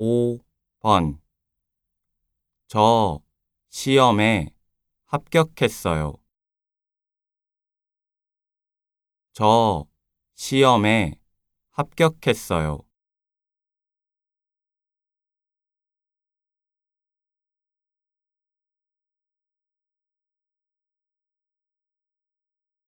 5번 저 시험에 합격했어요. 저 시험에 합격했어요.